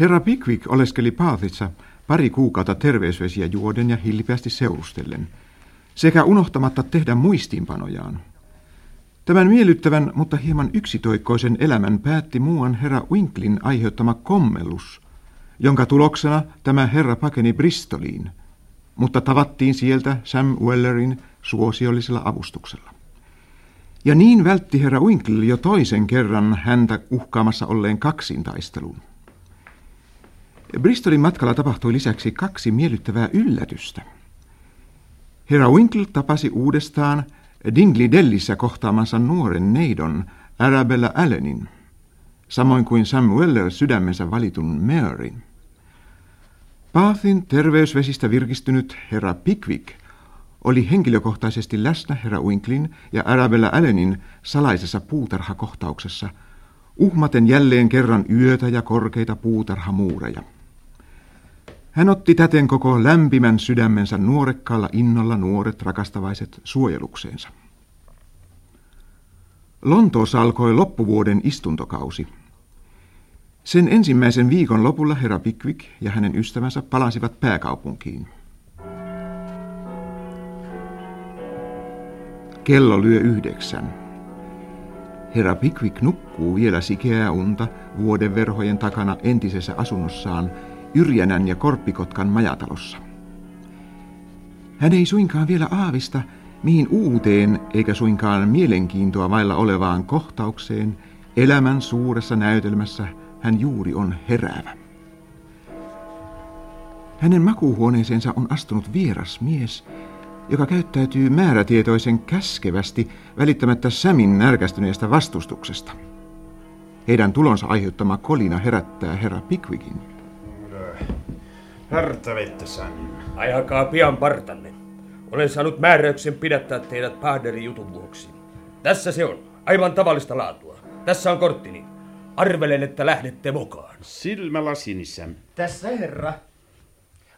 Herra Pickwick oleskeli Paathissa pari kuukautta terveysvesiä juoden ja hilpeästi seurustellen, sekä unohtamatta tehdä muistiinpanojaan. Tämän miellyttävän, mutta hieman yksitoikkoisen elämän päätti muuan herra Winklin aiheuttama kommellus, jonka tuloksena tämä herra pakeni Bristoliin, mutta tavattiin sieltä Sam Wellerin suosiollisella avustuksella. Ja niin vältti herra Winkle jo toisen kerran häntä uhkaamassa olleen kaksintaistelun. Bristolin matkalla tapahtui lisäksi kaksi miellyttävää yllätystä. Herra Winkle tapasi uudestaan Dingley Dellissä kohtaamansa nuoren neidon Arabella Allenin, samoin kuin Sam Weller sydämensä valitun Maryn. Baathin terveysvesistä virkistynyt herra Pickwick oli henkilökohtaisesti läsnä herra Winklin ja Arabella Allenin salaisessa puutarhakohtauksessa, uhmaten jälleen kerran yötä ja korkeita puutarhamuureja. Hän otti täten koko lämpimän sydämensä nuorekkaalla innolla nuoret rakastavaiset suojelukseensa. Lontoossa alkoi loppuvuoden istuntokausi. Sen ensimmäisen viikon lopulla herra Pickwick ja hänen ystävänsä palasivat pääkaupunkiin. Kello lyö yhdeksän. Herra Pickwick nukkuu vielä sikeää unta vuodenverhojen takana entisessä asunnossaan Yrjänän ja Korppikotkan majatalossa. Hän ei suinkaan vielä aavista, mihin uuteen eikä suinkaan mielenkiintoa vailla olevaan kohtaukseen elämän suuressa näytelmässä hän juuri on heräävä. Hänen makuuhuoneeseensa on astunut vieras mies, joka käyttäytyy määrätietoisen käskevästi välittämättä Sämin närkästyneestä vastustuksesta. Heidän tulonsa aiheuttama kolina herättää herra Pickwickin. Hartavetta Sam. Ajakaa pian partanne. Olen saanut määräyksen pidättää teidät Pahderin jutun vuoksi. Tässä se on. Aivan tavallista laatua. Tässä on korttini. Arvelen, että lähdette mukaan. Silmälasinissä. Tässä herra.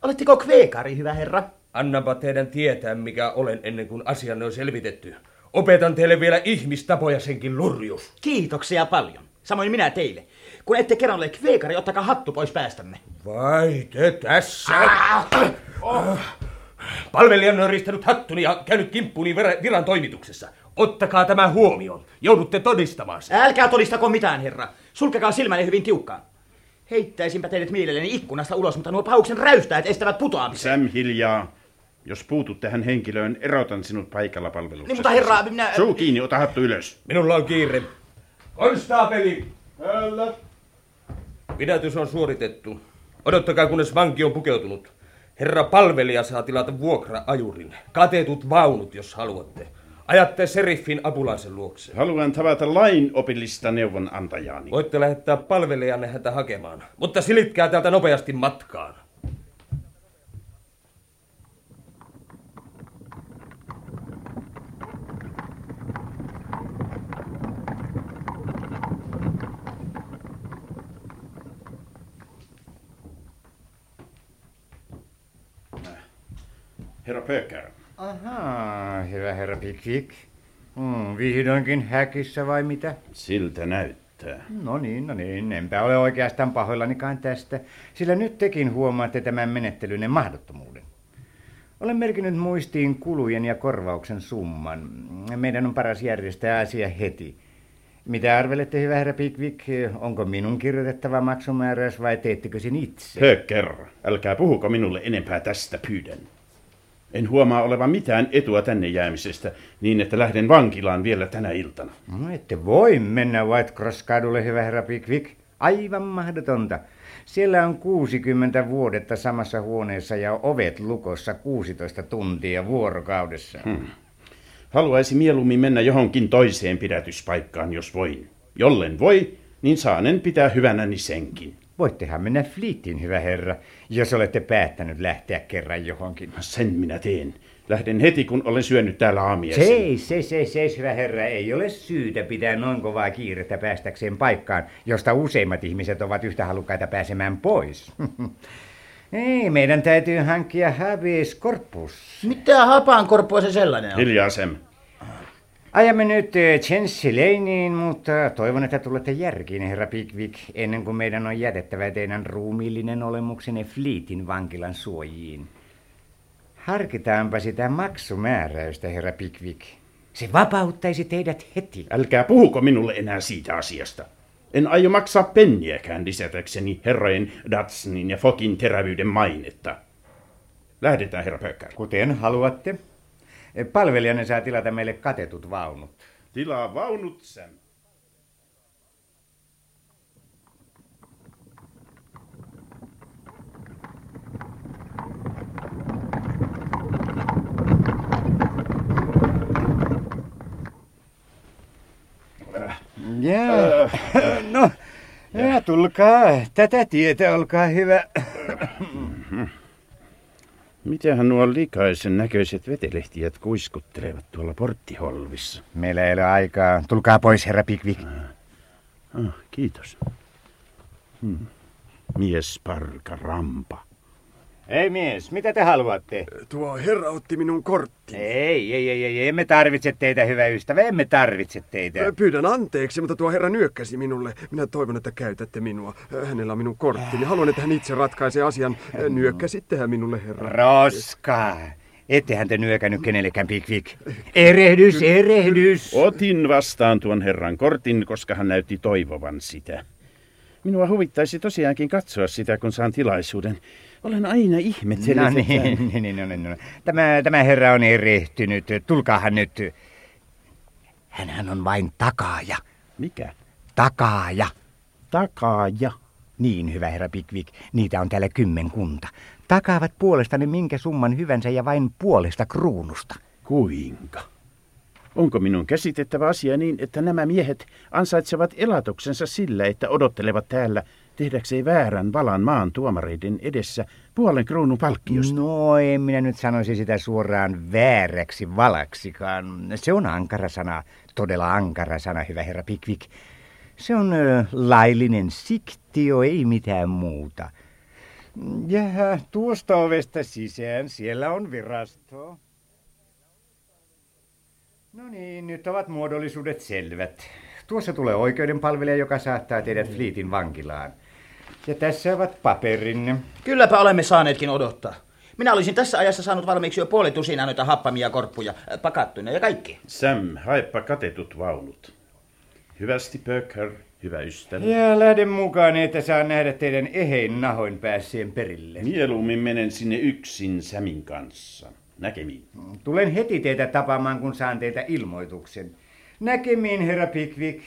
Oletteko kveekari, hyvä herra? Annapa teidän tietää, mikä olen ennen kuin asianne on selvitetty. Opetan teille vielä ihmistapoja senkin lurjus. Kiitoksia paljon. Samoin minä teille. Kun ette kerran ole kveekari, ottakaa hattu pois päästänne. Vai te tässä? Ah! Oh. Palvelijanne on ristänyt hattuni ja käynyt kimppuuni viran toimituksessa. Ottakaa tämä huomioon. Joudutte todistamaan sen. Älkää todistako mitään, herra. Sulkekaa silmänne hyvin tiukkaan. Heittäisinpä teidät mielelläni ikkunasta ulos, mutta nuo pauksen räystäät estävät putoamisen. Sam hiljaa. Jos puutut tähän henkilöön, erotan sinut paikalla palveluksessa. Niin, mutta herra, minä... Suu kiinni, ota hattu ylös. Minulla on kiire. Konstaapeli! Täällä. Pidätys on suoritettu. Odottakaa, kunnes vanki on pukeutunut. Herra palvelija saa tilata vuokra-ajurin. Katetut vaunut, jos haluatte. Ajatte seriffin apulaisen luokse. Haluan tavata lain opillista neuvonantajaani. Voitte lähettää palvelijanne häntä hakemaan, mutta silitkää täältä nopeasti matkaan. Herra Pöker. Ahaa, hyvä herra Pickwick. Hmm, vihdoinkin häkissä vai mitä? Siltä näyttää. No niin, no niin, enpä ole oikeastaan pahoillanikaan tästä, sillä nyt tekin huomaatte tämän menettelyinen mahdottomuuden. Olen merkinnyt muistiin kulujen ja korvauksen summan. Meidän on paras järjestää asia heti. Mitä arvelette, hyvä herra Pickwick? Onko minun kirjoitettava maksumääräys vai teettekö sen itse? Höker, älkää puhuko minulle enempää tästä pyydän. En huomaa olevan mitään etua tänne jäämisestä, niin että lähden vankilaan vielä tänä iltana. No ette voi mennä Whitecross-kadulle, hyvä herra Pickwick. Aivan mahdotonta. Siellä on 60 vuodetta samassa huoneessa ja ovet lukossa 16 tuntia vuorokaudessa. Hmm. Haluaisi mieluummin mennä johonkin toiseen pidätyspaikkaan, jos voin. Jollen voi, niin saanen pitää hyvänäni senkin. Voittehan mennä Fleetiin, hyvä herra, jos olette päättänyt lähteä kerran johonkin. Sen minä teen. Lähden heti, kun olen syönyt täällä aamiaisen. Seis, seis, seis, seis, hyvä herra. Ei ole syytä pitää noin kovaa kiirettä päästäkseen paikkaan, josta useimmat ihmiset ovat yhtä halukkaita pääsemään pois. Ei, meidän täytyy hankkia habeas corpus. Mitä hapan korppua se sellainen on? Hiljaa, Sem. Ajamme nyt Chelsea Laneen, mutta toivon, että tulette järkiin, herra Pickwick, ennen kuin meidän on jätettävä teidän ruumiillinen olemuksenne Fleetin vankilan suojiin. Harkitaanpa sitä maksumääräystä, herra Pickwick. Se vapauttaisi teidät heti. Älkää puhuko minulle enää siitä asiasta. En aio maksaa penniäkään lisätäkseni herrojen Datsunin ja Fokin terävyyden mainetta. Lähdetään, herra Pökkär. Kuten haluatte. Palvelijanne saa tilata meille katetut vaunut. Tilaa vaunut, Sam. Jaa. No, ja tulkaa. Tätä tietä, olkaa hyvä. Mitähän nuo likaisen näköiset vetelehtijät kuiskuttelevat tuolla porttiholvissa? Meillä ei ole aikaa. Tulkaa pois, herra Pickwick. Ah, kiitos. Hmm. Mies parka rampa. Ei mies, mitä te haluatte? Tuo herra otti minun kortti. Ei, ei, ei, ei, emme tarvitse teitä, hyvä ystävä, emme tarvitse teitä. Pyydän anteeksi, mutta tuo herra nyökkäsi minulle. Minä toivon, että käytätte minua. Hänellä on minun korttini. Haluan, että hän itse ratkaisee asian. Nyökkäsittehän minulle, herra. Roska! Ettehän te nyökännyt kenellekään, Pickwick. Erehdys, erehdys! Otin vastaan tuon herran kortin, koska hän näytti toivovan sitä. Minua huvittaisi tosiaankin katsoa sitä, kun saan tilaisuuden. Olen aina ihmetellyt. No niin, niin, niin, no, niin, no. Tämä, tämä herra on erehtynyt. Tulkaahan nyt. Hänhän on vain takaaja. Mikä? Takaaja. Takaaja. Niin, hyvä herra Pickwick. Niitä on täällä kymmenkunta. Takaavat puolestani minkä summan hyvänsä ja vain puolesta kruunusta. Kuinka? Onko minun käsitettävä asia niin, että nämä miehet ansaitsevat elatuksensa sillä, että odottelevat täällä tehdäkseen väärän valan maan tuomareiden edessä puolen kruunun palkkiosta? No, en minä nyt sanoisi sitä suoraan vääräksi valaksikaan. Se on ankara sana, todella ankara sana, hyvä herra Pickwick. Se on laillinen siktio, ei mitään muuta. Ja tuosta ovesta sisään, siellä on virasto. No niin, nyt ovat muodollisuudet selvät. Tuossa tulee oikeudenpalvelija, joka saattaa teidät Fleetin vankilaan. Ja tässä ovat paperinne. Kylläpä olemme saaneetkin odottaa. Minä olisin tässä ajassa saanut valmiiksi jo puoli tusinaa noita happamia korppuja, pakattuina ja kaikki. Sam, haepa katetut vaunut. Hyvästi, Pöker, hyvä ystävä. Ja lähden mukaan, että saan nähdä teidän ehein nahoin päässeen perille. Mieluummin menen sinne yksin Samin kanssa. Näkemiin. Tulen heti teitä tapaamaan, kun saan teitä ilmoituksen. Näkemiin, herra Pickwick.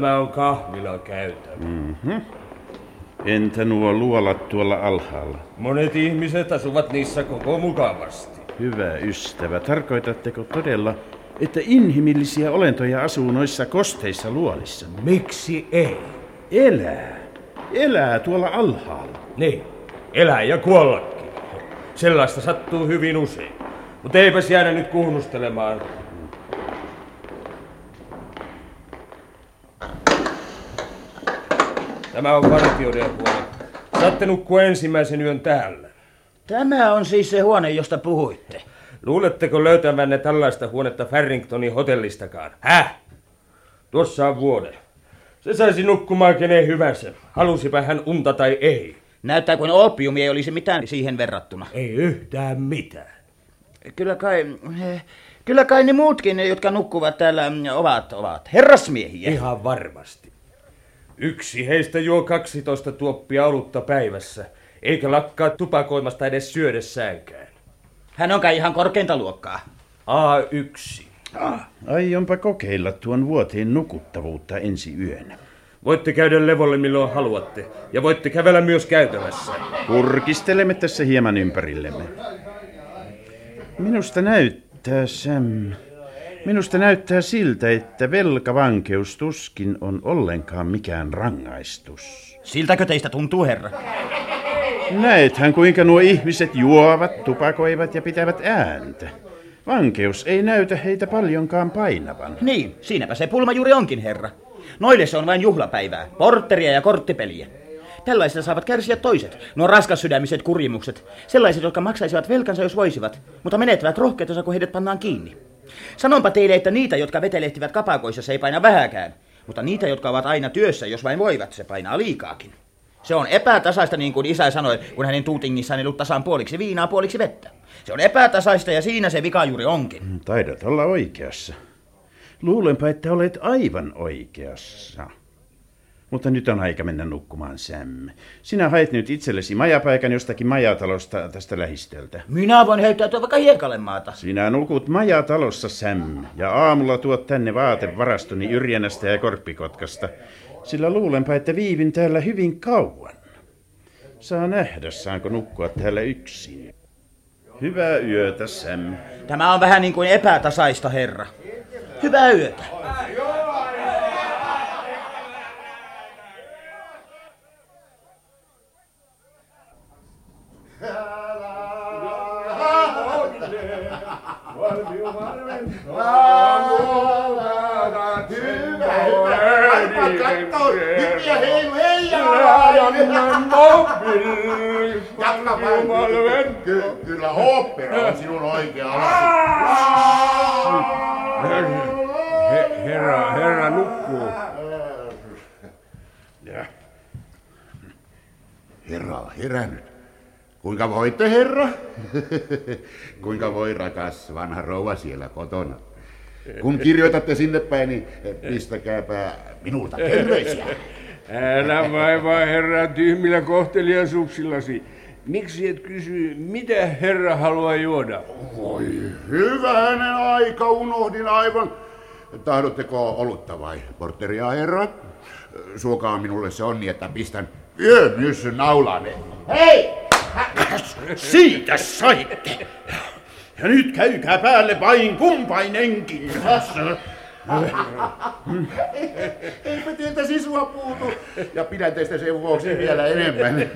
Tämä on kahvila käytävä. Mm-hmm. Entä nuo luolat tuolla alhaalla? Monet ihmiset asuvat niissä koko mukavasti. Hyvä ystävä, tarkoitatteko todella, että inhimillisiä olentoja asuu noissa kosteissa luolissa? Miksi ei? Elää. Elää tuolla alhaalla. Niin, elää ja kuollakin. Sellaista sattuu hyvin usein. Mutta eipäs jäädä nyt kuunnustelemaan. Tämä on vartijoiden huone. Saatte nukkua ensimmäisen yön täällä. Tämä on siis se huone, josta puhuitte. Luuletteko löytävänne tällaista huonetta Farringtonin hotellistakaan? Häh? Tuossa on vuode. Se saisi nukkumaan kenen hyvänsä. Halusipa hän unta tai ei. Näyttää kuin opiumi ei olisi mitään siihen verrattuna. Ei yhtään mitään. Kyllä kai, eh, kyllä kai ne muutkin, jotka nukkuvat täällä, mm, ovat, ovat herrasmiehiä. Ihan varmasti. Yksi heistä juo 12 tuoppia olutta päivässä, eikä lakkaa tupakoimasta edes syödessäänkään. Hän on kai ihan korkeinta luokkaa. A1. Aionpa kokeilla tuon vuoteen nukuttavuutta ensi yönä. Voitte käydä levolle milloin haluatte, ja voitte kävellä myös käytävässä. Kurkistelemme tässä hieman ympärillemme. Minusta näyttää, Sam, minusta näyttää siltä, että velkavankeus tuskin on ollenkaan mikään rangaistus. Siltäkö teistä tuntuu, herra? Näethän kuinka nuo ihmiset juovat, tupakoivat ja pitävät ääntä. Vankeus ei näytä heitä paljonkaan painavan. Niin, siinäpä se pulma juuri onkin, herra. Noille se on vain juhlapäivää, portteria ja korttipeliä. Tällaisista saavat kärsiä toiset, nuo raskassydämiset kurimukset. Sellaiset, jotka maksaisivat velkansa, jos voisivat, mutta menettävät rohkeutensa, kun heidät pannaan kiinni. Sanonpa teille, että niitä, jotka vetelehtivät kapakoissa, se ei paina vähäkään. Mutta niitä, jotka ovat aina työssä, jos vain voivat, se painaa liikaakin. Se on epätasaista, niin kuin isä sanoi, kun hänen tuutingissaan ei tasan puoliksi viinaa, puoliksi vettä. Se on epätasaista ja siinä se vika juuri onkin. Taidat olla oikeassa. Luulenpa, että olet aivan oikeassa. Mutta nyt on aika mennä nukkumaan, Sam. Sinä hait nyt itsellesi majapaikan jostakin majatalosta tästä lähistöltä. Minä voin heittäytyä vaikka hiekalle maata. Sinä nukut majatalossa, Sam, ja aamulla tuot tänne vaatevarastoni Yrjänästä ja Korppikotkasta, sillä luulenpa, että viivin täällä hyvin kauan. Saa nähdä, saanko nukkua täällä yksin. Hyvää yötä, Sam. Tämä on vähän niin kuin epätasaista, herra. Hyvää yötä. Ky- kyllä sinun oikea herra, herra nukkuu. Herra on herännyt. Kuinka voitte, herra? Kuinka voi, rakas vanha rouva siellä kotona? Kun kirjoitatte sinne päin, niin pistäkääpä minulta terveisiä. Älä vaivaa herra tyhmillä kohteliaisuuksillasi. Miksi et kysy, mitä herra haluaa juoda? Voi hyvänen aika, unohdin aivan. Tahdotteko olutta vai porteria, herra? Suokaa minulle se onni, että pistän yömyssyn naulaan. Hei! Siitä saitte! Ja nyt käykää päälle vain kumpainenkin. Eipä teiltä sisua puutu. Ja pidän teistä sen vuoksi vielä enemmän.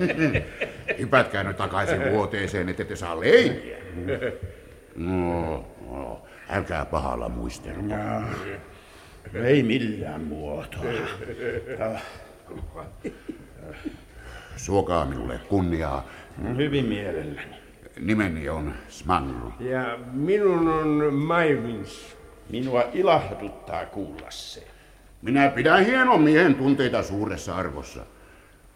Hypätkää nyt takaisin vuoteeseen, että te saa leiviä. No, no, älkää pahalla muistelko. Ei millään muotoa. Suokaa minulle kunniaa. Hyvin mielelläni. Nimeni on Smanglu. Ja minun on Maivins. Minua ilahduttaa kuulla se. Minä pidän hienon miehen tunteita suuressa arvossa.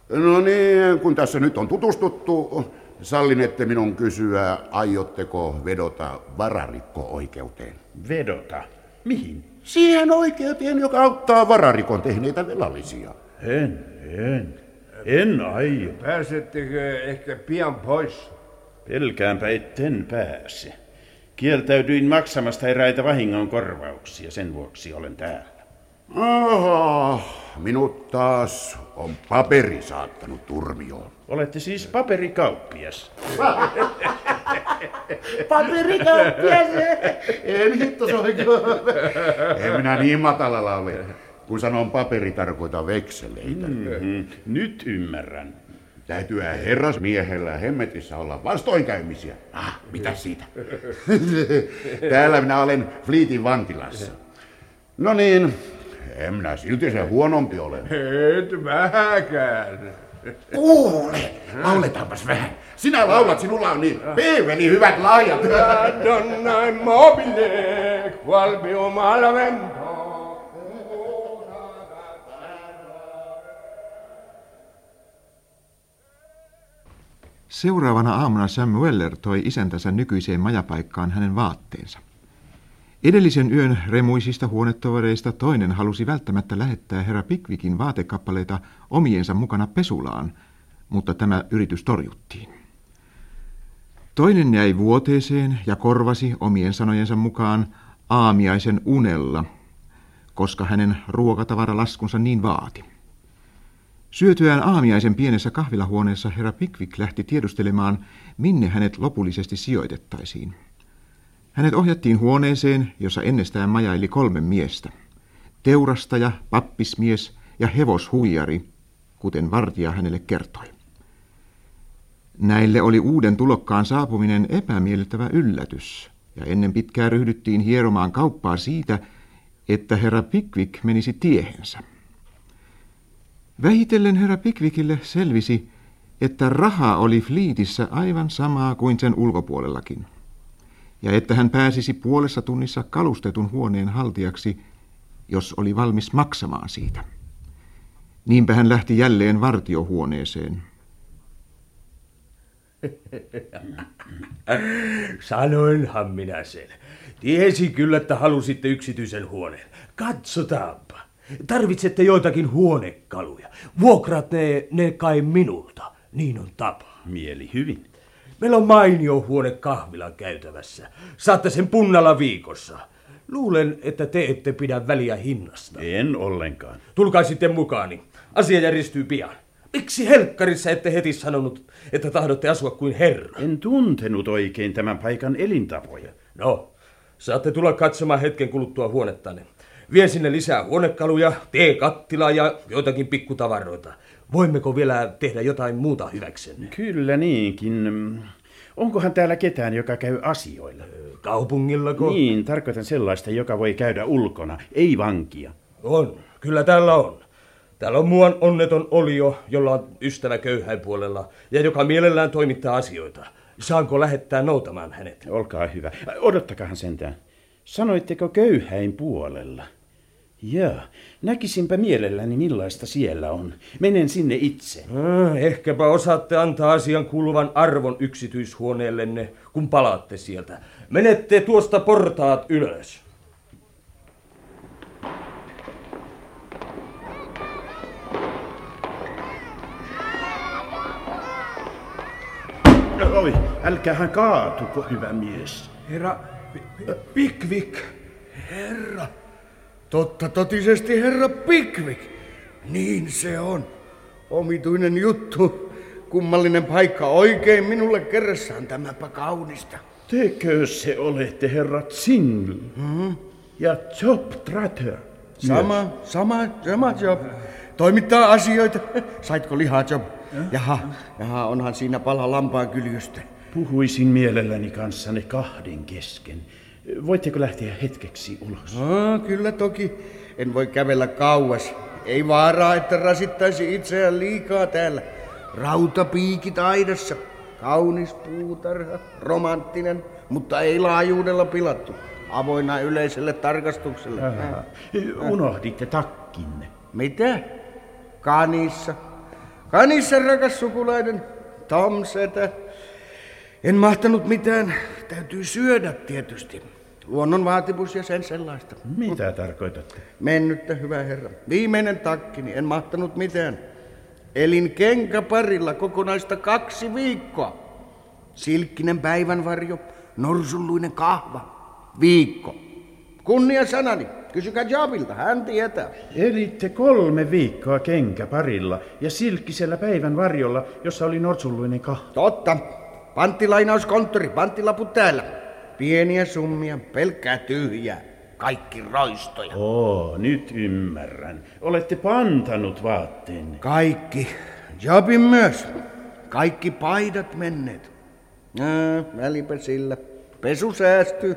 No niin, kun tässä nyt on tutustuttu, sallinette minun kysyä, aiotteko vedota vararikko-oikeuteen? Vedota. Mihin? Siihen oikeuteen, joka auttaa vararikon tehneitä velallisia. En, en. En aio. Pääsettekö ehkä pian pois? Pelkäänpä etten pääse. Kieltäydyin maksamasta eräitä vahingon korvauksia, sen vuoksi olen täällä. Aha, minut taas on paperi saattanut turmioon. Olette siis paperikauppias. Paperikauppias! En hitto En minä niin matalalla ole. Kun sanon paperi, tarkoita vekseleitä. Mm-hmm. Nyt ymmärrän. Täytyy herrasmiehellä hemmetissä olla vastoinkäymisiä. Ah, mitä siitä? Täällä minä olen Fleetin vankilassa. No niin, en minä silti se huonompi ole. Et vähäkään. Kuule, lauletaanpas vähän. Sinä laulat, sinulla on niin peeveli hyvät lahjat. Donna immobile, qual mio malavento. Seuraavana aamuna Sam Weller toi isäntänsä nykyiseen majapaikkaan hänen vaatteensa. Edellisen yön remuisista huonetovereista toinen halusi välttämättä lähettää herra Pickvickin vaatekappaleita omiensa mukana pesulaan, mutta tämä yritys torjuttiin. Toinen jäi vuoteeseen ja korvasi omien sanojensa mukaan aamiaisen unella, koska hänen ruokatavaralaskunsa niin vaati. Syötyään aamiaisen pienessä kahvilahuoneessa herra Pickwick lähti tiedustelemaan, minne hänet lopullisesti sijoitettaisiin. Hänet ohjattiin huoneeseen, jossa ennestään majaili kolme miestä. Teurastaja, pappismies ja hevoshuijari, kuten vartija hänelle kertoi. Näille oli uuden tulokkaan saapuminen epämiellyttävä yllätys, ja ennen pitkää ryhdyttiin hieromaan kauppaa siitä, että herra Pickwick menisi tiehensä. Vähitellen herra Pickwickille selvisi, että raha oli Fleetissä aivan samaa kuin sen ulkopuolellakin, ja että hän pääsisi puolessa tunnissa kalustetun huoneen haltijaksi, jos oli valmis maksamaan siitä. Niinpä hän lähti jälleen vartiohuoneeseen. Sanoinhan minä sen. Tiesi kyllä, että halusitte yksityisen huoneen. Katsotaanpa. Tarvitsette joitakin huonekaluja. Vuokrat ne, ne kai minulta. Niin on tapa. Mieli hyvin. Meillä on mainio huone kahvilan käytävässä. Saatte sen punnalla viikossa. Luulen, että te ette pidä väliä hinnasta. En ollenkaan. Tulkaa sitten mukaani. Asia järjestyy pian. Miksi helkkarissa ette heti sanonut, että tahdotte asua kuin herra? En tuntenut oikein tämän paikan elintapoja. No, saatte tulla katsomaan hetken kuluttua huonettanne. Vien sinne lisää huonekaluja, teekattilaa ja joitakin pikkutavaroita. Voimmeko vielä tehdä jotain muuta hyväksenne? Kyllä niinkin. Onkohan täällä ketään, joka käy asioilla? Kaupungillako? Niin, tarkoitan sellaista, joka voi käydä ulkona, ei vankia. On, kyllä täällä on. Täällä on muuan onneton olio, jolla on ystävä köyhäin puolella ja joka mielellään toimittaa asioita. Saanko lähettää noutamaan hänet? Olkaa hyvä. Odottakahan sentään. Sanoitteko köyhäin puolella? Jaa, näkisinpä mielelläni millaista siellä on. Menen sinne itse. Ah, ehkäpä osaatte antaa asian kuuluvan arvon yksityishuoneellenne, kun palaatte sieltä. Menette tuosta portaat ylös. Oi, älkäähän kaatuko, hyvä mies. Herra Pickwick. Herra. Totta totisesti herra Pickwick. Niin se on. Omituinen juttu. Kummallinen paikka oikein minulle kerrassaan tämäpä kaunista. Tekö se olette herra Single Hmm? ja Job Tratter? Sama, sama, sama job. Toimittaa asioita. Saitko lihaa job? Jaha, jaha, onhan siinä pala lampaan kyljystä. Puhuisin mielelläni kanssanne kahden kesken. Voitteko lähteä hetkeksi ulos? Ah, kyllä toki. En voi kävellä kauas. Ei vaaraa, että rasittaisi itseään liikaa täällä. Rautapiikit aidassa. Kaunis puutarha, romanttinen, mutta ei laajuudella pilattu. Avoinna yleiselle tarkastukselle. Aha. Unohditte takkinne. Mitä? Kanissa. Kanissa, rakas sukulainen. Tom Setä. En mahtanut mitään. Täytyy syödä tietysti. Luonnon vaatimus ja sen sellaista. Mitä tarkoitatte? Mennyttä, hyvä herra. Viimeinen takkini, en mahtanut mitään. Elin kenkäparilla kokonaista kaksi viikkoa. Silkkinen päivänvarjo, norsulluinen kahva. Viikko. Kunnia sanani. Kysykää Jabilta, hän tietää. Elitte kolme viikkoa kenkäparilla ja silkkisellä päivän varjolla, jossa oli norsulluinen kahva. Totta. Panttilainauskonttori, panttilaput täällä. Pieniä summia, pelkkää tyhjää. Kaikki roistoja. Oo, nyt ymmärrän. Olette pantanut vaatteenne. Kaikki. Jobin myös. Kaikki paidat menneet. Ää, välipä sillä. Pesu säästyy.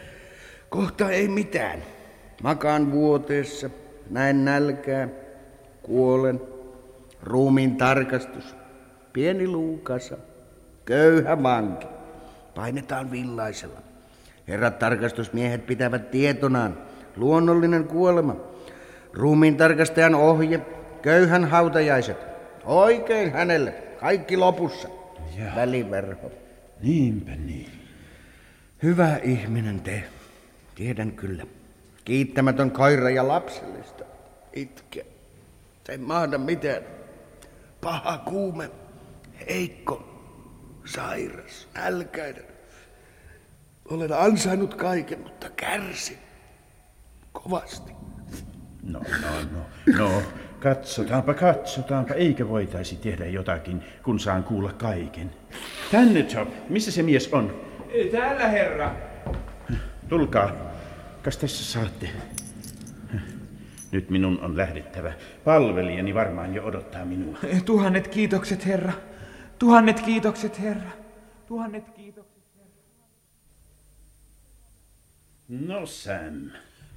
Kohta ei mitään. Makaan vuoteessa, näen nälkää, kuolen, ruumiin tarkastus, pieni luukasa, köyhä vanki. Painetaan villaisella. Herrat tarkastusmiehet pitävät tietonaan luonnollinen kuolema, ruumiin tarkastajan ohje, köyhän hautajaiset. Oikein hänelle, kaikki lopussa. Ja. Väliverho. Niinpä niin. Hyvä ihminen te. Tiedän kyllä. Kiittämätön koira ja lapsellista. Itke. Ei mahda mitään. Paha kuume. Heikko. Sairas. Nälkäinen. Olen ansainnut kaiken, mutta kärsin. Kovasti. No, no, no, no. Katsotaanpa, katsotaanpa. Eikö voitaisi tehdä jotakin, kun saan kuulla kaiken? Tänne, Job. Missä se mies on? Täällä, herra. Tulkaa. Kas tässä saatte? Nyt minun on lähdettävä. Palvelijani varmaan jo odottaa minua. Tuhannet kiitokset, herra. Tuhannet kiitokset, herra. Tuhannet kiitokset. No Sam,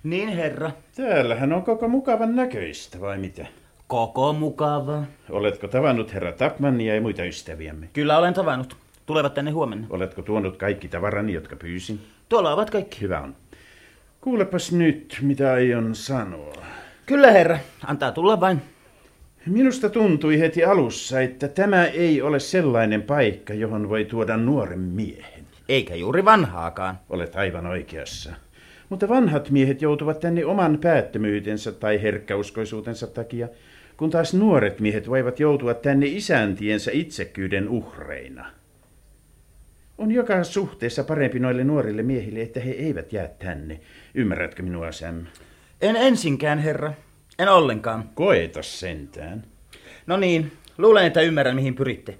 Niin, herra. täällähän on koko mukavan näköistä, vai mitä? Koko mukavaa. Oletko tavannut herra Tapmania ja muita ystäviämme? Kyllä olen tavannut. Tulevat tänne huomenna. Oletko tuonut kaikki tavarani, jotka pyysin? Tuolla ovat kaikki. Hyvä on. Kuulepas nyt, mitä aion sanoa. Kyllä, herra. Antaa tulla vain. Minusta tuntui heti alussa, että tämä ei ole sellainen paikka, johon voi tuoda nuoren miehen. Eikä juuri vanhaakaan. Olet aivan oikeassa. Mutta vanhat miehet joutuvat tänne oman päättömyytensä tai herkkäuskoisuutensa takia, kun taas nuoret miehet voivat joutua tänne isäntiensä itsekyyden uhreina. On joka suhteessa parempi noille nuorille miehille, että he eivät jää tänne. Ymmärrätkö minua, Sam? En ensinkään, herra. En ollenkaan. Koeta sentään. No niin, luulen, että ymmärrän, mihin pyritte.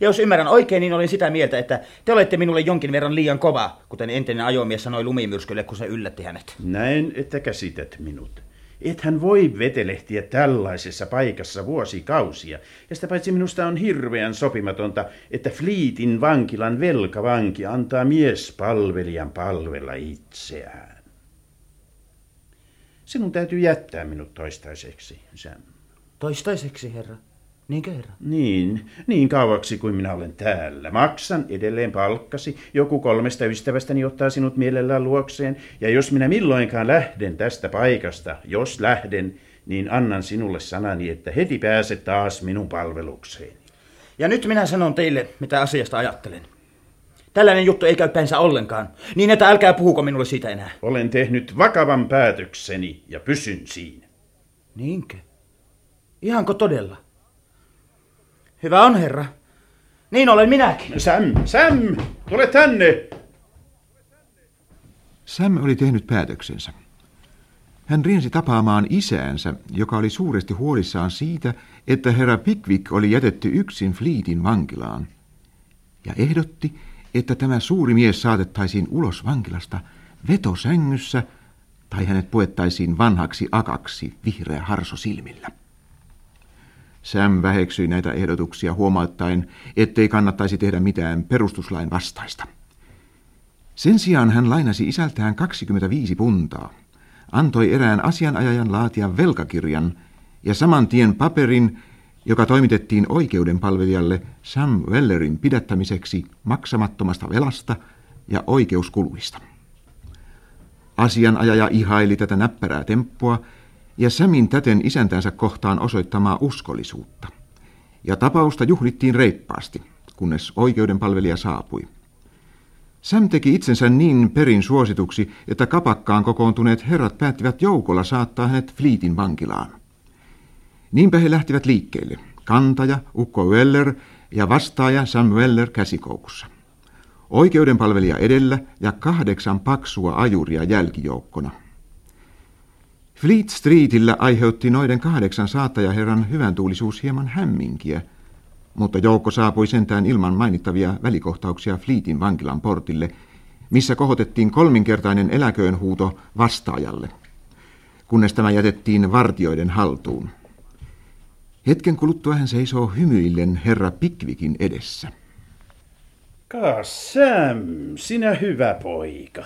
Ja jos ymmärrän oikein, niin olin sitä mieltä, että te olette minulle jonkin verran liian kova, kuten entinen ajomies sanoi lumimyrskylle, kun se yllätti hänet. Näin, että käsität minut. Ethän voi vetelehtiä tällaisessa paikassa vuosikausia. Ja sitä paitsi minusta on hirveän sopimatonta, että Fleetin vankilan velkavanki antaa miespalvelijan palvella itseään. Sinun täytyy jättää minut toistaiseksi, Sam. Toistaiseksi, herra. Niinkö, herra? Niin, niin kauaksi kuin minä olen täällä. Maksan edelleen palkkasi. Joku kolmesta ystävästäni ottaa sinut mielellään luokseen. Ja jos minä milloinkaan lähden tästä paikasta, jos lähden, niin annan sinulle sanani, että heti pääset taas minun palvelukseen. Ja nyt minä sanon teille, mitä asiasta ajattelen. Tällainen juttu ei käy päinsä ollenkaan, niin että älkää puhuko minulle siitä enää. Olen tehnyt vakavan päätökseni ja pysyn siinä. Niinkö? Ihanko todella? Hyvä on, herra. Niin olen minäkin. Sam, Sam, tule tänne! Sam oli tehnyt päätöksensä. Hän riensi tapaamaan isäänsä, joka oli suuresti huolissaan siitä, että herra Pickwick oli jätetty yksin Fleetin vankilaan. Ja ehdotti, että tämä suuri mies saatettaisiin ulos vankilasta vetosängyssä tai hänet puettaisiin vanhaksi akaksi vihreä harso silmillä. Sam väheksyi näitä ehdotuksia huomauttaen, ettei kannattaisi tehdä mitään perustuslain vastaista. Sen sijaan hän lainasi isältään 25 puntaa, antoi erään asianajajan laatia velkakirjan ja saman tien paperin, joka toimitettiin oikeudenpalvelijalle Sam Wellerin pidättämiseksi maksamattomasta velasta ja oikeuskuluista. Asianajaja ihaili tätä näppärää temppua ja Samin täten isäntänsä kohtaan osoittamaa uskollisuutta. Ja tapausta juhlittiin reippaasti, kunnes oikeudenpalvelija saapui. Sam teki itsensä niin perin suosituksi, että kapakkaan kokoontuneet herrat päättivät joukolla saattaa hänet Fleetin vankilaan. Niinpä he lähtivät liikkeelle, kantaja Ukko Weller ja vastaaja Sam Weller käsikoukussa. Oikeudenpalvelija edellä ja kahdeksan paksua ajuria jälkijoukkona. Fleet Streetillä aiheutti noiden kahdeksan saattajaherran hyvän tuulisuus hieman hämminkiä, mutta joukko saapui sentään ilman mainittavia välikohtauksia Fleetin vankilan portille, missä kohotettiin kolminkertainen eläköönhuuto vastaajalle, kunnes tämä jätettiin vartioiden haltuun. Hetken kuluttua hän seisoo hymyillen herra Pickvickin edessä. Ka Sam, sinä hyvä poika.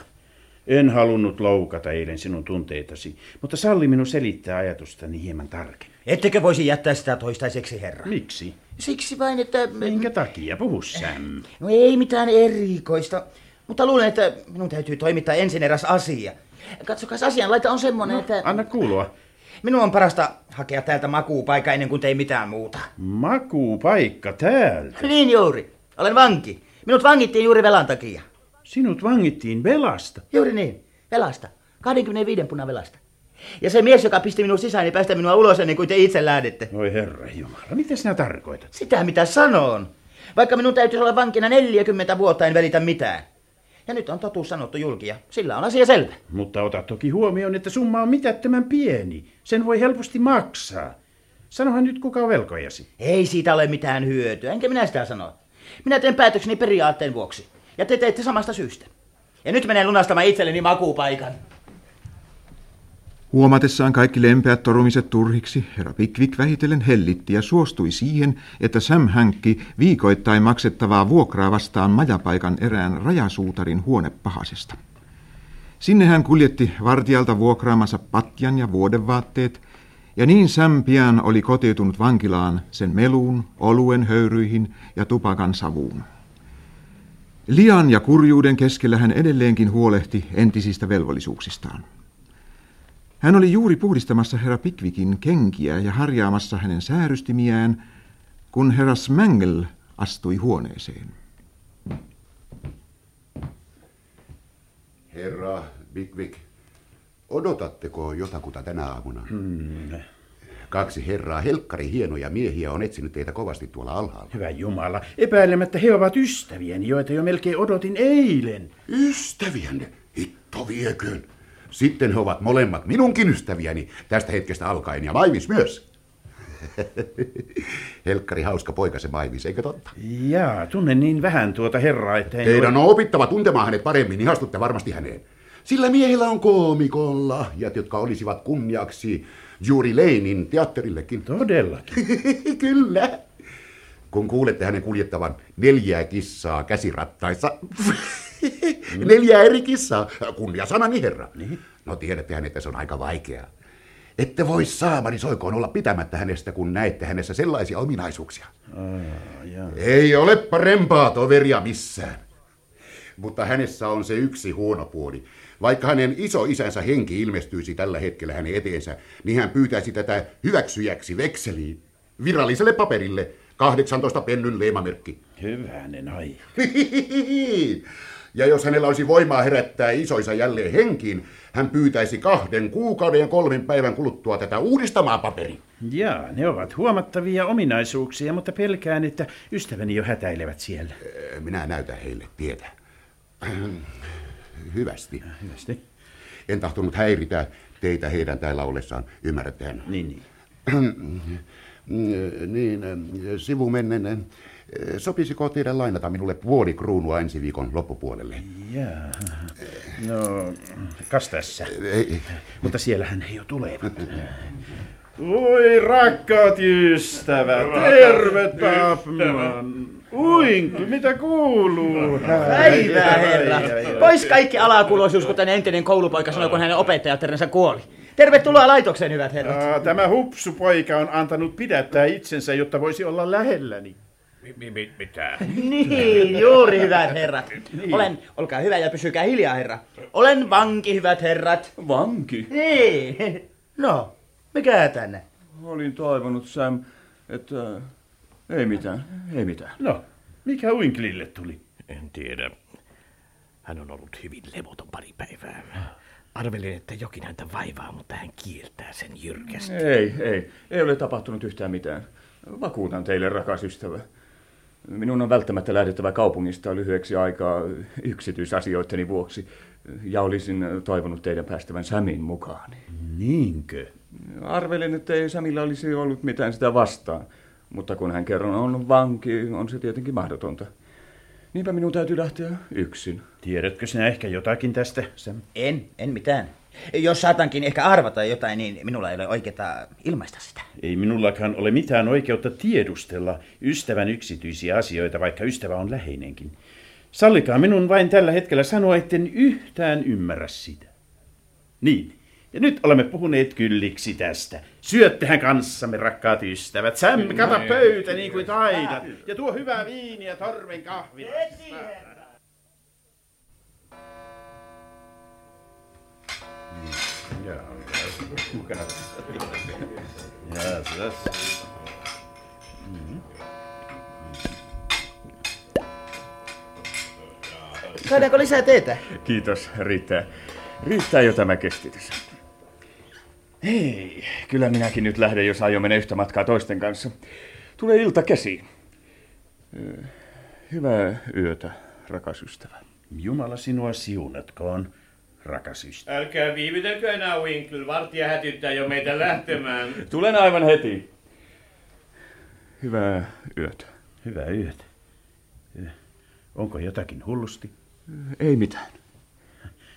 En halunnut loukata eilen sinun tunteitasi, mutta salli minun selittää ajatustani hieman tarkemmin. Ettekö voisi jättää sitä toistaiseksi, herra? Miksi? Siksi vain, että... Minkä takia? Puhu Sam. No ei mitään erikoista, mutta luulen, että minun täytyy toimittaa ensin eräs asia. Katsokaa, asianlaita on semmoinen, no, että... Anna kuulua. Minun on parasta hakea täältä makuupaikka ennen kuin tei mitään muuta. Makuupaikka täältä? Niin juuri. Olen vanki. Minut vangittiin juuri velan takia. Sinut vangittiin velasta? Juuri niin, velasta. 25 punan velasta. Ja se mies, joka pisti minun sisään, niin päästä minua ulos ennen kuin te itse lähdette. Oi herra Jumala, mitä sinä tarkoitat? Sitä mitä sanon. Vaikka minun täytyisi olla vankina 40 vuotta, en välitä mitään. Ja nyt on totuus sanottu julkia. Sillä on asia selvä. Mutta ota toki huomioon, että summa on mitättömän pieni. Sen voi helposti maksaa. Sanohan nyt kuka on velkojasi. Ei siitä ole mitään hyötyä, enkä minä sitä sano. Minä teen päätökseni periaatteen vuoksi. Ja te teette samasta syystä. Ja nyt menen lunastamaan itselleni makuupaikan. Huomatessaan kaikki lempeät torumiset turhiksi, herra Pickwick vähitellen hellitti ja suostui siihen, että Sam hankki viikoittain maksettavaa vuokraa vastaan majapaikan erään rajasuutarin huonepahasesta. Sinne hän kuljetti vartijalta vuokraamansa patjan ja vuodenvaatteet, ja niin sämpiään oli kotiutunut vankilaan sen meluun, oluen höyryihin ja tupakan savuun. Lian ja kurjuuden keskellä hän edelleenkin huolehti entisistä velvollisuuksistaan. Hän oli juuri puhdistamassa herra Pikvikin kenkiä ja harjaamassa hänen säärystimiään, kun herra Smangel astui huoneeseen. Herra Bigvik, odotatteko jotakuta tänä aamuna? Hmm. Kaksi herraa, helkkari hienoja miehiä, on etsinyt teitä kovasti tuolla alhaalla. Hyvä Jumala, epäilemättä he ovat ystäviäni, joita jo melkein odotin eilen. Ystäviänne? Hitto vieköön. Sitten he ovat molemmat minunkin ystäviäni tästä hetkestä alkaen ja Maivis myös. Helkkari hauska poika se Maivis, eikö totta? Jaa, tunnen niin vähän tuota herraa, että en Teidän ole... on opittava tuntemaan hänet paremmin, ihastutte varmasti häneen. Sillä miehillä on koomikon lahjat, jotka olisivat kunniaksi juuri Leinin teatterillekin. Todellakin. Kyllä. Kun kuulette hänen kuljettavan neljää kissaa käsirattaissa. neljää eri kissaa, kunnia sanani herra. Niin. No tiedättehän, että se on aika vaikeaa. Ette voi saamani soikoon olla pitämättä hänestä, kun näette hänessä sellaisia ominaisuuksia. Jaa. Ei ole parempaa toveria missään. Mutta hänessä on se yksi huono puoli. Vaikka hänen iso isänsä henki ilmestyisi tällä hetkellä hänen eteensä, niin hän pyytäisi tätä hyväksyjäksi vekseliin. Viralliselle paperille 18 pennyn leemamerkki. Hyvänen ai. Ja jos hänellä olisi voimaa herättää isoisa jälleen henkiin, hän pyytäisi kahden kuukauden ja kolmen päivän kuluttua tätä uudistamaa paperi. Jaa, ne ovat huomattavia ominaisuuksia, mutta pelkään, että ystäväni jo hätäilevät siellä. Minä näytän heille tietä. Hyvästi. Hyvästi. En tahtonut häiritä teitä heidän täällä ollessaan, ymmärrättehän? Niin, niin. niin, sivumennen. Sopisiko teidän lainata minulle puoli kruunua ensi viikon loppupuolelle? Jaa. No, kas tässä. Ei, Mutta siellähän he jo tulevat. Oi rakkaat ystävät, terve Tapman. Uinki, mitä kuuluu? Päivää, herra. Pois kaikki alakuloisuus, kuten entinen koulupoika sanoi, kun hänen opettajatterinsa kuoli. Tervetuloa laitokseen, hyvät herrat. Tämä hupsupoika on antanut pidättää itsensä, jotta voisi olla lähelläni. Mi- mi- mitä? Niin, juuri hyvät herrat. Olen, olkaa hyvä ja pysykää hiljaa, herra. Olen vanki, hyvät herrat. Vanki? Niin. No, mikä tänne? Olin toivonut, Sam, että... Ei mitään, ei mitään. No, mikä Uinklille tuli? En tiedä. Hän on ollut hyvin levoton pari päivää. Arvelin, että jokin häntä vaivaa, mutta hän kieltää sen jyrkästi. Ei, ei. Ei ole tapahtunut yhtään mitään. Vakuutan teille, rakas ystävä. Minun on välttämättä lähdettävä kaupungista lyhyeksi aikaa yksityisasioitteni vuoksi. Ja olisin toivonut teidän päästävän Samin mukaan. Niinkö? Arvelin, että ei Samilla olisi ollut mitään sitä vastaan. Mutta kun hän kerran on vanki, on se tietenkin mahdotonta. Niinpä minun täytyy lähteä yksin. Tiedätkö sinä ehkä jotakin tästä, Sam? En, en mitään. Jos saatankin ehkä arvata jotain, niin minulla ei ole oikeaa ilmaista sitä. Ei minullakaan ole mitään oikeutta tiedustella ystävän yksityisiä asioita, vaikka ystävä on läheinenkin. Sallikaa minun vain tällä hetkellä sanoa, etten yhtään ymmärrä sitä. Niin, ja nyt olemme puhuneet kylliksi tästä. Syöttehän kanssamme, rakkaat ystävät. Sam, kata pöytä niin kuin taidat. Ja tuo hyvää viiniä torven Jaa, tässä. Saadaanko lisää teetä? Kiitos, riittää. Riittää jo tämä kestitys. Hei, kyllä minäkin nyt lähden, jos aion mennä yhtä matkaa toisten kanssa. Tulee ilta käsiin. Hyvää yötä, rakas ystävä. Jumala sinua siunatkoon, rakas ystävä. Älkää viivytelkö enää, Winkle. Vartija hätyttää jo meitä lähtemään. Tulen aivan heti. Hyvää yötä. Hyvää yötä. Onko jotakin hullusti? Ei mitään.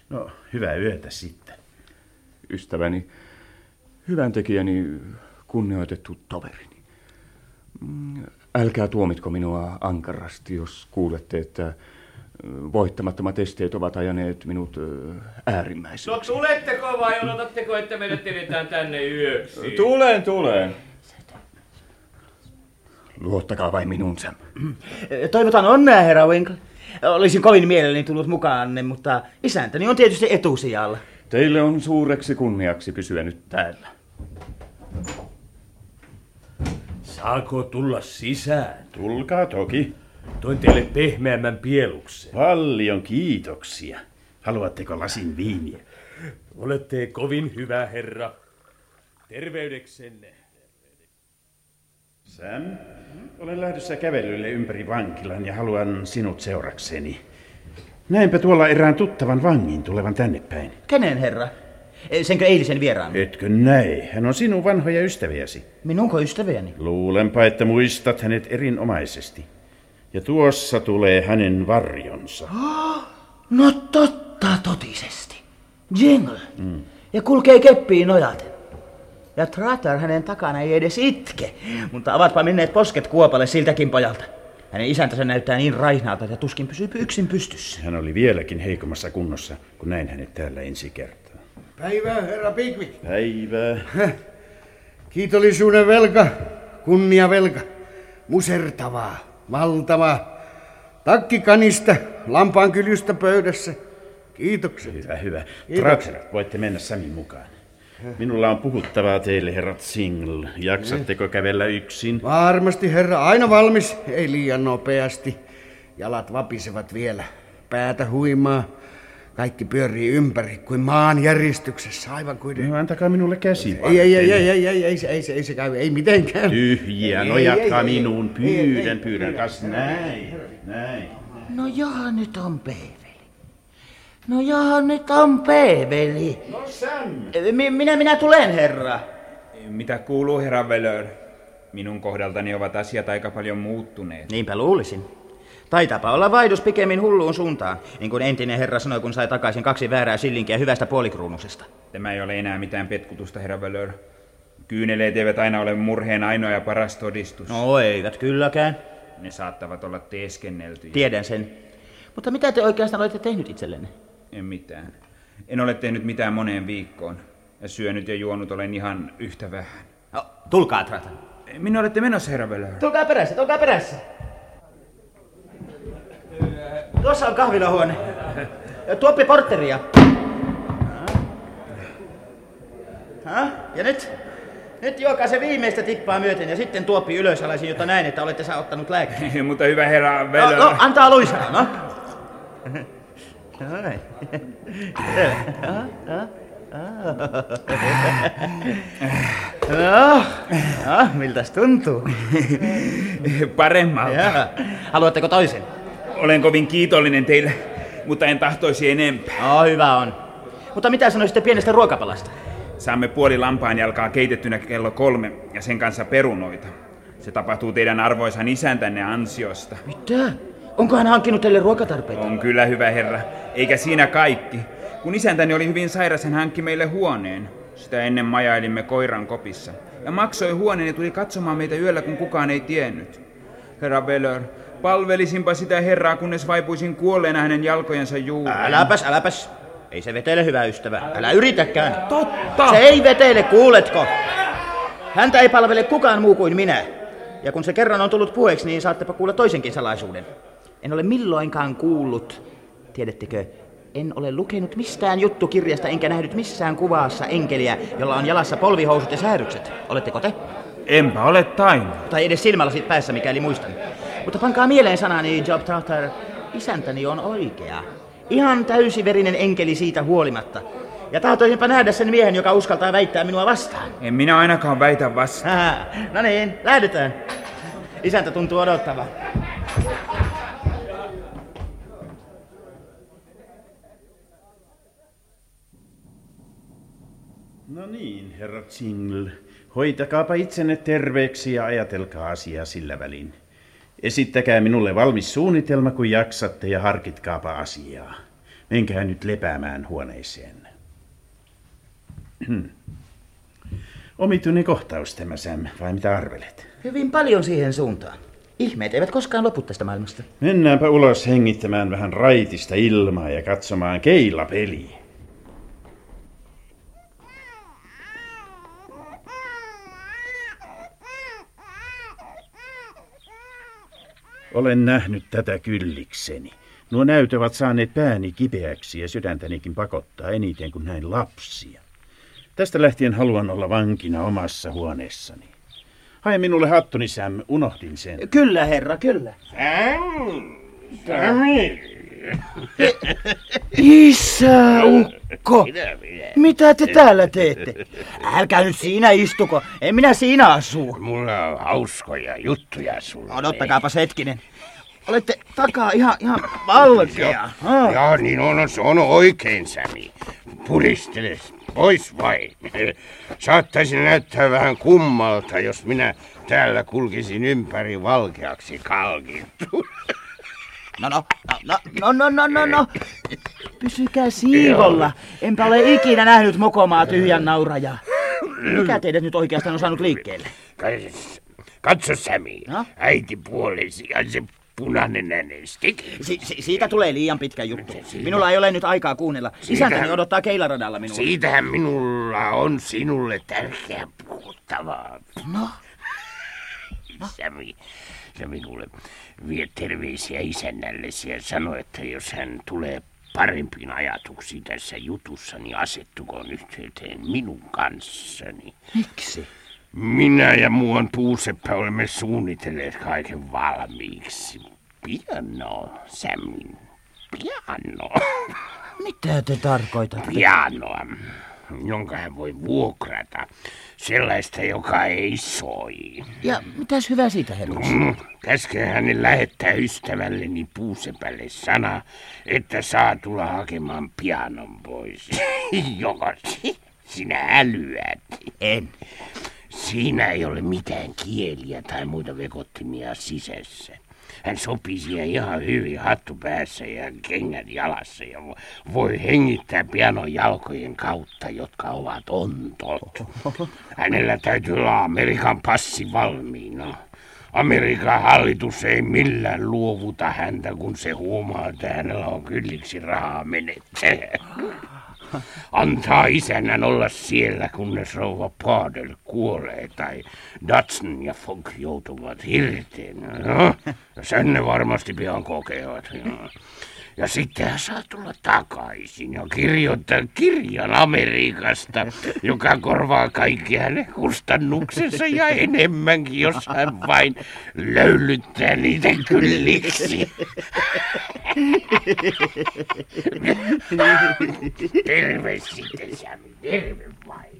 No, hyvää yötä sitten. Ystäväni, hyvän tekijäni, kunnioitettu toverini. Mm, Älkää tuomitko minua ankarasti, jos kuulette, että Voittamattomat esteet ovat ajaneet minut ö, äärimmäiseen. No tuletteko vai odotatteko, että meidät edetään tänne yöksi? Tulen, tulen. Luottakaa vain minun, Sam. Toivotan onnea, herra Winkle. Olisin kovin mielelläni tullut mukaanne, mutta isäntäni on tietysti etusijalla. Teille on suureksi kunniaksi pysyä nyt täällä. Saako tulla sisään? Tulkaa toki. Toin teille pehmeämmän pieluksen. Paljon kiitoksia. Haluatteko lasin viiniä? Olette kovin hyvä herra. Terveydeksenne. Sam, olen lähdössä kävelylle ympäri vankilan ja haluan sinut seurakseni. Näinpä tuolla erään tuttavan vangin tulevan tänne päin. Kenen herra? Eh, Senkö eilisen vieraan? Etkö näe? Hän on sinun vanhoja ystäviäsi. Minunko ystäviäni? Luulenpa, että muistat hänet erinomaisesti. Ja tuossa tulee hänen varjonsa. No totta totisesti. Jingle. Mm. Ja kulkee keppiin nojaten. Ja Tratter hänen takana ei edes itke, mutta avatpa menneet posket kuopalle siltäkin pojalta. Hänen isäntänsä näyttää niin raihnaalta, että tuskin pysyy yksin pystyssä. Hän oli vieläkin heikommassa kunnossa, kun näin hänet täällä ensi kertaa. Päivää, herra Pickwick. Päivää. Kiitollisuuden velka, kunnia velka, musertavaa, valtavaa. Takkikanista, lampaankylystä pöydässä. Kiitokset. Hyvä, hyvä. Kiitoksia. Voitte mennä Samin mukaan. Minulla on puhuttavaa teille, herrat Single. Jaksatteko kävellä yksin? Varmasti, herra, aina valmis, ei liian nopeasti. Jalat vapisevat vielä, päätä huimaa. Kaikki pyörii ympäri kuin maan järjestyksessä, aivan kuin... No, antakaa minulle käsi. Ei, ei, ei, ei, ei, ei, ei, se- ei, se- ei se käy, ei mitenkään. Tyhjiä, Ei, no ei, jatkaa ei, ei, minuun. ei, ei, Pyydän, ei, pyydän. ei, Kas näin, näin. No jaha, nyt on peeveli. No jaha, nyt on peeveli. No Sam. Mi- minä, minä tulen, herra. Mitä kuuluu, herra Velör? Minun kohdaltani ovat asiat aika paljon muuttuneet. Niinpä luulisin. Taitaapa olla vaihdos pikemmin hulluun suuntaan, niin kuin entinen herra sanoi, kun sai takaisin kaksi väärää sillinkiä hyvästä puolikruunusesta. Tämä ei ole enää mitään petkutusta, herra Velör. Kyyneleet eivät aina ole murheen ainoa ja paras todistus. No eivät kylläkään. Ne saattavat olla teeskenneltyjä. Tiedän sen. Mutta mitä te oikeastaan olette tehnyt itsellenne? En mitään. En ole tehnyt mitään moneen viikkoon. Ja syönyt ja juonut olen ihan yhtä vähän. No, tulkaa, Trata. Minne olette menossa, herra Velör? Tulkaa perässä, tulkaa perässä. Tuossa on kahvilahuone. Tuoppi portteria. Ha? Ja nyt? Nyt juokaa se viimeistä tippaa myöten ja sitten tuoppi ylösalaisin, jotta näin, että olette saa ottanut lääkkeen. Mutta hyvä herra No, Velör. no, antaa luistaa, no. Noin. No, no, miltäs tuntuu? Paremmalta. Haluatteko toisen? Olen kovin kiitollinen teille, mutta en tahtoisi enempää. No, hyvä on. Mutta mitä sanoisitte pienestä ruokapalasta? Saamme puoli lampaan jalkaa keitettynä kello kolme ja sen kanssa perunoita. Se tapahtuu teidän arvoisan isäntänne ansiosta. Mitä? Onko hän hankkinut teille ruokatarpeita? On kyllä hyvä herra, eikä siinä kaikki. Kun isäntäni oli hyvin sairas, hän hankki meille huoneen. Sitä ennen majailimme koiran kopissa. Ja maksoi huoneen ja tuli katsomaan meitä yöllä, kun kukaan ei tiennyt. Herra Velör, palvelisinpa sitä herraa, kunnes vaipuisin kuolleena hänen jalkojensa juureen. Äläpäs, äläpäs. Ei se vetele, hyvä ystävä. Älä yritäkään. Totta! Se ei vetele, kuuletko? Häntä ei palvele kukaan muu kuin minä. Ja kun se kerran on tullut puheeksi, niin saattepa kuulla toisenkin salaisuuden. En ole milloinkaan kuullut, tiedättekö, en ole lukenut mistään juttukirjasta enkä nähnyt missään kuvassa enkeliä, jolla on jalassa polvihousut ja säädykset. Oletteko te? Enpä ole tainnut. Tai edes silmälasit päässä, mikäli muistan. Mutta pankaa mieleen sanani, Job Tartar, isäntäni on oikea. Ihan täysiverinen enkeli siitä huolimatta. Ja tahtoisinpa nähdä sen miehen, joka uskaltaa väittää minua vastaan. En minä ainakaan väitä vastaan. No niin, lähdetään. Isäntä tuntuu odottavan. No niin, herra Single. Hoitakaapa itsenne terveeksi ja ajatelkaa asiaa sillä välin. Esittäkää minulle valmis suunnitelma, kun jaksatte ja harkitkaapa asiaa. Menkää nyt lepäämään huoneeseen. Omituinen kohtaus tämä, Sam, vai mitä arvelet? Hyvin paljon siihen suuntaan. Ihmeet eivät koskaan lopu tästä maailmasta. Mennäänpä ulos hengittämään vähän raitista ilmaa ja katsomaan keilapeliä. Olen nähnyt tätä kyllikseni. Nuo näyt ovat saaneet pääni kipeäksi ja sydäntänikin pakottaa eniten kuin näin lapsia. Tästä lähtien haluan olla vankina omassa huoneessani. Hae minulle hattuni, Sam. Unohdin sen. Kyllä, herra, kyllä. Isä, ukko! Mitä te täällä teette? Älkää nyt siinä istuko. En minä siinä asu. Mulla on hauskoja juttuja sulle. Odottakaapas hetkinen. Olette takaa ihan, ihan valkea. Joo, niin on, se on oikein, Sami. Puristele pois vai? Saattaisi näyttää vähän kummalta, jos minä täällä kulkisin ympäri valkeaksi kalkittu. No no, no, no, no, no, no, no. Pysykää siivolla. Enpä ole ikinä nähnyt mokomaa tyhjän naurajaa. Mikä teidät nyt oikeastaan on saanut liikkeelle? Katso Sami, no? äiti puolesi ja se punainen änestik. Si- si- siitä tulee liian pitkä juttu. Minulla ei ole nyt aikaa kuunnella. Isäntäni odottaa keilaradalla minua. Siitähän minulla on sinulle tärkeä puhuttavaa. No? no? Sami, Sami kuule, vie terveisiä isännällesi ja sano, että jos hän tulee parempiin ajatuksiin tässä jutussa, niin asettukoon yhteyteen minun kanssani. Miksi? Minä ja muuan puuseppä olemme suunnitelleet kaiken valmiiksi. Piano, Samin. Piano. Mitä te tarkoitatte? Pianoa, jonka hän voi vuokrata. Sellaista, joka ei soi. Ja mitäs hyvä siitä, herra? Mm, käskee hänen lähettää ystävälleni puusepälle sana, että saa tulla hakemaan pianon pois. Joko sinä älyät? En. Siinä ei ole mitään kieliä tai muita vekottimia sisässä. Hän sopii siihen ihan hyvin hattu päässä ja kengät jalassa ja voi hengittää pianon jalkojen kautta, jotka ovat ontot. Hänellä täytyy olla Amerikan passi valmiina. Amerikan hallitus ei millään luovuta häntä, kun se huomaa, että hänellä on kylliksi rahaa menettää. Antaa isännän olla siellä, kunnes rouva Paadel kuolee tai Datsun ja Fogg joutuvat hirteen. No, sen ne varmasti pian kokevat. No. Ja sitten hän saa tulla takaisin ja kirjoittaa kirjan Amerikasta, joka korvaa kaikki hänen kustannuksensa ja enemmänkin, jos hän vain löylyttää niitä kylliksi. terve sitten, Sami, terve vain.